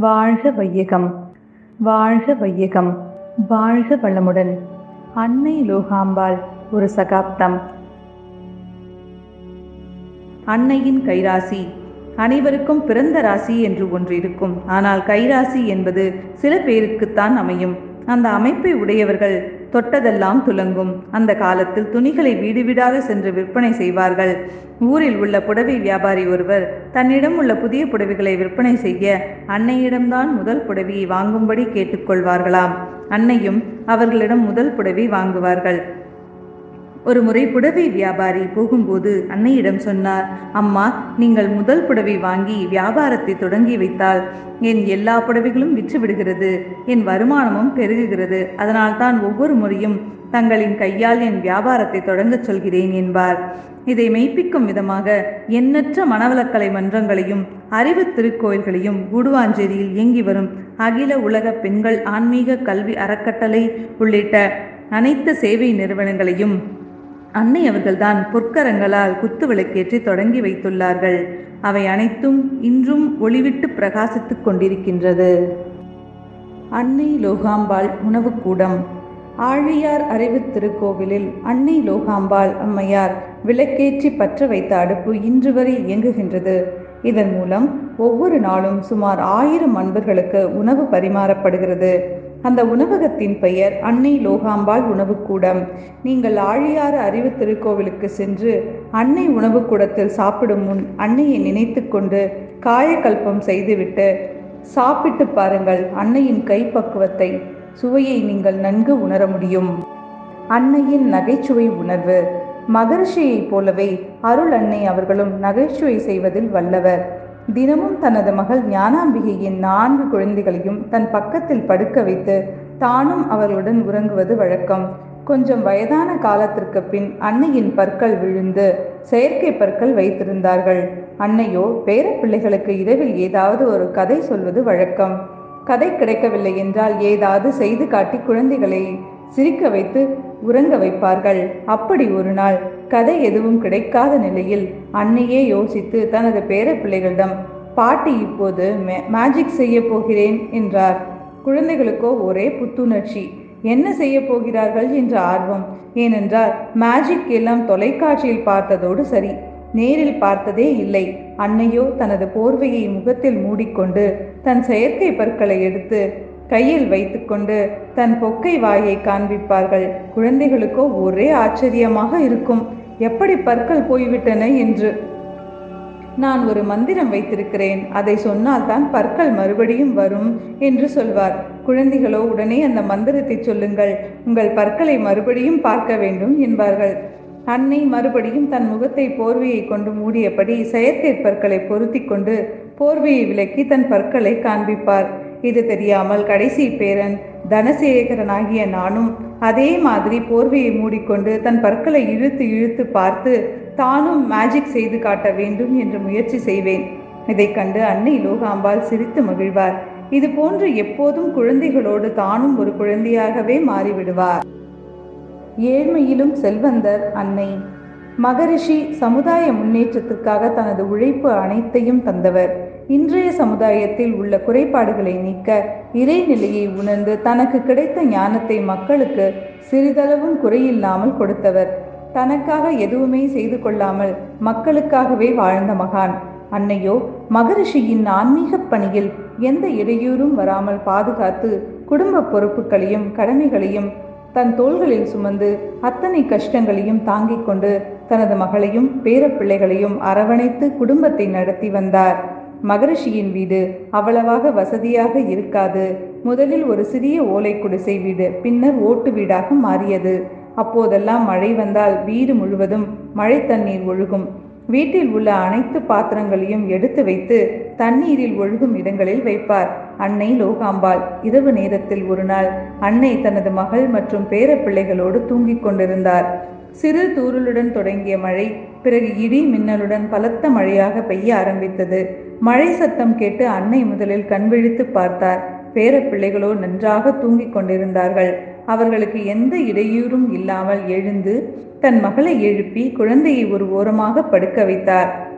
வாழ்க வையகம் வாழ்க வையகம் வாழ்க வளமுடன். அன்னை லோகாம்பாள் ஒரு சகாப்தம். அன்னையின் கைராசி அனைவருக்கும் பிறந்த ராசி என்று ஒன்று இருக்கும். ஆனால் கைராசி என்பது சில பேருக்குத்தான் அமையும். அந்த அமைப்பை உடையவர்கள் தொட்டதெல்லாம் துலங்கும். அந்த காலத்தில் துணிகளை வீடு வீடாக சென்று விற்பனை செய்வார்கள். ஊரில் உள்ள புடவை வியாபாரி ஒருவர் தன்னிடம் உள்ள புதிய புடவைகளை விற்பனை செய்ய அன்னையிடம்தான் முதல் புடவையை வாங்கும்படி கேட்டுக்கொள்வார்களாம். அன்னையும் அவர்களிடம் முதல் புடவை வாங்குவார்கள். ஒரு முறை புடவை வியாபாரி போகும்போது அன்னையிடம் சொன்னார் அம்மா நீங்கள் முதல் புடவை வாங்கி வியாபாரத்தை தொடங்கி வைத்தால் என் எல்லா புடவைகளும் விற்று விடுகிறது என் வருமானமும் பெருகுகிறது அதனால் தான் ஒவ்வொரு முறையும் தங்களின் கையால் என் வியாபாரத்தை தொடங்கச் சொல்கிறேன் என்பார். இதை மெய்ப்பிக்கும் விதமாக எண்ணற்ற மனவளக்கலை மன்றங்களையும் அறிவு திருக்கோயில்களையும் கூடுவாஞ்சேரியில் இயங்கி வரும் அகில உலக பெண்கள் ஆன்மீக கல்வி அறக்கட்டளை உள்ளிட்ட அனைத்து சேவை நிறுவனங்களையும் அன்னை அவர்கள்தான் பொற்கரங்களால் குத்து விளக்கேற்றி தொடங்கி வைத்துள்ளார்கள். அவை அனைத்தும் இன்றும் ஒளிவிட்டு பிரகாசித்துக் கொண்டிருக்கின்றது. அன்னை லோகாம்பாள் உணவுக்கூடம் ஆழியார் அறிவு திருக்கோவிலில் அன்னை லோகாம்பாள் அம்மையார் விளக்கேற்றி பற்ற வைத்த அடுப்பு இன்று வரை இயங்குகின்றது. இதன் மூலம் ஒவ்வொரு நாளும் சுமார் ஆயிரம் அன்பர்களுக்கு உணவு பரிமாறப்படுகிறது. அந்த உணவகத்தின் பெயர் அன்னை லோகாம்பாள் உணவுக்கூடம். நீங்கள் ஆழியாறு அறிவு திருக்கோவிலுக்கு சென்று அன்னை உணவுக்கூடத்தில் சாப்பிடும் முன் அன்னையை நினைத்து கொண்டு காயக்கல்பம் செய்துவிட்டு சாப்பிட்டு பாருங்கள் அன்னையின் கைப்பக்குவத்தை சுவையை நீங்கள் நன்கு உணர முடியும். அன்னையின் நகைச்சுவை உணர்வு. மகர்ஷியைப் போலவே அருள் அன்னை அவர்களும் நகைச்சுவை செய்வதில் வல்லவர். தினமும் தனது மகள் ஞானாம்பிகையின் நான்கு குழந்தைகளையும் தன் பக்கத்தில் படுக்க வைத்து தானும் அவர்களுடன் உறங்குவது வழக்கம். கொஞ்சம் வயதான காலத்திற்கு பின் அன்னையின் பற்கள் விழுந்து செயற்கை பற்கள் வைத்திருந்தார்கள். அன்னையோ பேர பிள்ளைகளுக்கு இரவில் ஏதாவது ஒரு கதை சொல்வது வழக்கம். கதை கிடைக்கவில்லை என்றால் ஏதாவது செய்து காட்டி குழந்தைகளை சிரிக்க வைத்து உறங்க வைப்பார்கள். அப்படி ஒரு நாள் கதை எதுவும் கிடைக்காத நிலையில் அன்னையே யோசித்து தனது பேர பிள்ளைகளிடம் பாட்டி இப்போது மேஜிக் செய்ய போகிறேன் என்றார். குழந்தைகளுக்கோ ஒரே புத்துணர்ச்சி. என்ன செய்ய போகிறார்கள்? என்ற ஆர்வம். ஏனென்றால் மேஜிக் எல்லாம் தொலைக்காட்சியில் பார்த்ததோடு சரி. நேரில் பார்த்ததே இல்லை. அன்னையோ தனது போர்வையை முகத்தில் மூடிக்கொண்டு தன் செயற்கை பற்களை எடுத்து கையில் வைத்துக்கொண்டு தன் பொக்கை வாயை காண்பிப்பார்கள். குழந்தைகளுக்கோ ஒரே ஆச்சரியமாக இருக்கும். எப்படி பற்கள் போய்விட்டன என்று. நான் ஒரு மந்திரம் வைத்திருக்கிறேன். அதை சொன்னால் தான் பற்கள் மறுபடியும் வரும் என்று சொல்வார். குழந்தைகளோ உடனே அந்த மந்திரத்தை சொல்லுங்கள். உங்கள் பற்களை மறுபடியும் பார்க்க வேண்டும் என்பார்கள். அன்னை மறுபடியும் தன் முகத்தை போர்வையை கொண்டு மூடியபடி செயற்கை பற்களை பொருத்தி கொண்டு போர்வையை விலக்கி தன் பற்களை காண்பிப்பார். இது தெரியாமல் கடைசி பேரன் தனசேகரனாகிய நானும் அதே மாதிரி போர்வையை மூடிக்கொண்டு தன் பற்களை இழுத்து இழுத்து பார்த்து தானும் மேஜிக் செய்து காட்ட வேண்டும் என்று முயற்சி செய்வேன். இதை கண்டு அன்னை லோகாம்பாள் சிரித்து மகிழ்வார். இது போன்று எப்போதும் குழந்தைகளோடு தானும் ஒரு குழந்தையாகவே மாறிவிடுவார். ஏழ்மையிலும் செல்வந்தர் அன்னை. மகரிஷி சமுதாய முன்னேற்றத்திற்காக தனது உழைப்பு அனைத்தையும் தந்தவர். இன்றைய சமுதாயத்தில் உள்ள குறைபாடுகளை நீக்க இறைநிலையை உணர்ந்து தனக்கு கிடைத்த ஞானத்தை மக்களுக்கு சிறிதளவும் குறையில்லாமல் கொடுத்தவர். தனக்காக எதுவுமே செய்து கொள்ளாமல் மக்களுக்காகவே வாழ்ந்த மகான். அன்னையோ மகரிஷியின் ஆன்மீக பணியில் எந்த இடையூறும் வராமல் பாதுகாத்து குடும்ப பொறுப்புகளையும் கடமைகளையும் தன் தோள்களில் சுமந்து அத்தனை கஷ்டங்களையும் தாங்கிக் கொண்டு தனது மகளையும் பேரப்பிள்ளைகளையும் அரவணைத்து குடும்பத்தை நடத்தி வந்தார். மகரிஷியின் வீடு அவ்வளவாக வசதியாக இருக்காது. முதலில் ஒரு சிறிய ஓலை குடிசை வீடு பின்னர் ஓட்டு வீடாக மாறியது. அப்போதெல்லாம் மழை வந்தால் வீடு முழுவதும் மழை தண்ணீர் ஒழுகும். வீட்டில் உள்ள அனைத்து பாத்திரங்களையும் எடுத்து வைத்து தண்ணீரில் ஒழுகும் இடங்களில் வைப்பார். அன்னை லோகாம்பாள் இரவு நேரத்தில் ஒரு நாள் அன்னை தனது மகள் மற்றும் பேர பிள்ளைகளோடு தூங்கிக் கொண்டிருந்தார். சிறு தூறலுடன் தொடங்கிய மழை பிறகு இடி மின்னலுடன் பலத்த மழையாக பெய்ய ஆரம்பித்தது. மழை சத்தம் கேட்டு அன்னை முதலில் கண்விழித்து பார்த்தார். பேர பிள்ளைகளோ நன்றாக தூங்கிக் கொண்டிருந்தார்கள். அவர்களுக்கு எந்த இடையூறும் இல்லாமல் எழுந்து தன் மகளை எழுப்பி குழந்தையை ஒரு ஓரமாக படுக்க வைத்தார்.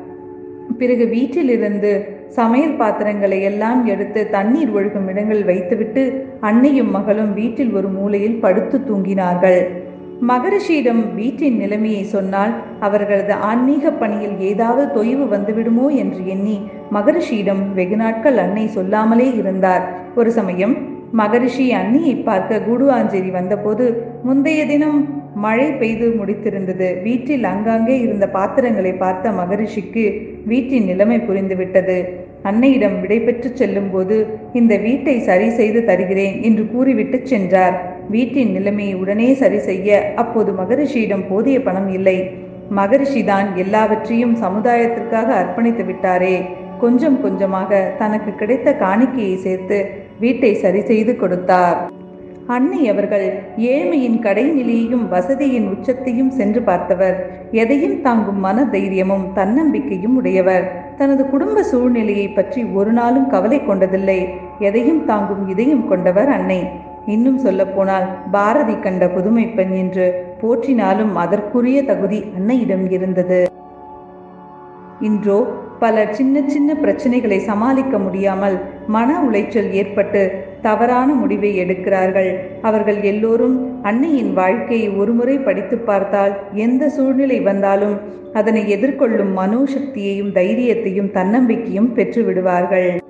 பிறகு வீட்டிலிருந்து சமையல் பாத்திரங்களை எல்லாம் எடுத்து தண்ணீர் ஒழுகும் இடங்களில் வைத்துவிட்டு அன்னையும் மகளும் வீட்டில் ஒரு மூலையில் படுத்து தூங்கினார்கள். மகரிஷியிடம் வீட்டின் நிலைமையை சொன்னால் அவர்களது ஆன்மீக பணியில் ஏதாவது தொய்வு வந்துவிடுமோ என்று எண்ணி மகரிஷியிடம் வெகு நாட்கள் அன்னை சொல்லாமலே இருந்தார். ஒரு சமயம் மகரிஷி அன்னியை பார்க்க குடுவாஞ்சேரி வந்தபோது முந்தைய தினம் மழை பெய்து முடித்திருந்தது. வீட்டில் அங்காங்கே இருந்த பாத்திரங்களை பார்த்த மகரிஷிக்கு வீட்டின் நிலைமை புரிந்துவிட்டது. அன்னையிடம் விடைபெற்று செல்லும்போது இந்த வீட்டை சரி செய்து தருகிறேன் என்று கூறிவிட்டு சென்றார். வீட்டின் நிலைமையை உடனே சரி செய்ய அப்போது மகரிஷியிடம் போதிய பணம் இல்லை. மகரிஷிதான் எல்லாவற்றையும் சமுதாயத்திற்காக அர்ப்பணித்து விட்டாரே. கொஞ்சம் கொஞ்சமாக தனக்கு கிடைத்த காணிக்கையை சேர்த்து வீட்டை சரி செய்து கொடுத்தார். அன்னை அவர்கள் ஏழ்மையின் கடைநிலையையும் வசதியின் உச்சத்தையும் சென்று பார்த்தவர். எதையும் தாங்கும் மன தைரியமும் தன்னம்பிக்கையும் உடையவர். தனது குடும்ப சூழ்நிலையை பற்றி ஒரு நாளும் கவலை கொண்டதில்லை. எதையும் தாங்கும் இதயம் கொண்டவர் அன்னை. இன்னும் சொல்லப்போனால் பாரதி கண்ட புதுமை பெண் என்று போற்றினாலும் அதற்குரிய தகுதி அன்னையிடம் இருந்தது. இன்றோ பலர் சின்ன சின்ன பிரச்சனைகளை சமாளிக்க முடியாமல் மன உளைச்சல் ஏற்பட்டு தவறான முடிவை எடுக்கிறார்கள். அவர்கள் எல்லோரும் அன்னையின் வாழ்க்கையை ஒருமுறை படித்து பார்த்தால் எந்த சூழ்நிலை வந்தாலும் அதனை எதிர்கொள்ளும் மனோசக்தியையும் தைரியத்தையும் தன்னம்பிக்கையும் பெற்று விடுவார்கள்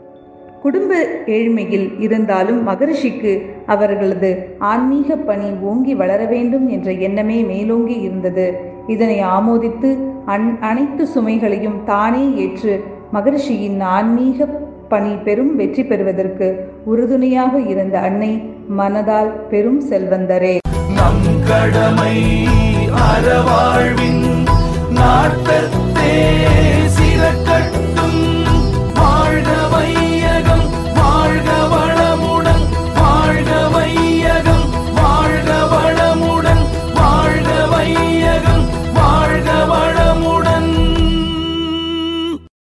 குடும்ப ஏழ்மையில் இருந்தாலும் மகரிஷிக்கு அவர்களது ஆன்மீக பணி ஓங்கி வளர வேண்டும் என்ற எண்ணமே மேலோங்கி இருந்தது. இதனை ஆமோதித்து அன் அனைத்து சுமைகளையும் தானே ஏற்று மகரிஷியின் ஆன்மீக பணி பெரும் வெற்றி பெறுவதற்கு உறுதுணையாக இருந்த அன்னை மனதால் பெரும் செல்வந்தரே. நம் கடமை அறவாழ்வின் நாட்டத்தே சில